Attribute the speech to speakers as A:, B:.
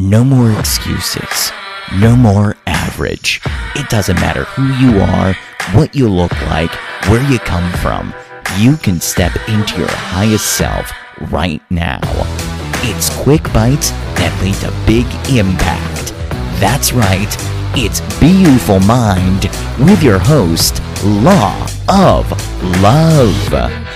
A: No more excuses. No more average. It doesn't matter who you are, what you look like, where you come from. You can step into your highest self right now. It's quick bites that lead to big impact. That's right. It's Be You Full Mind with your host, Law of Love.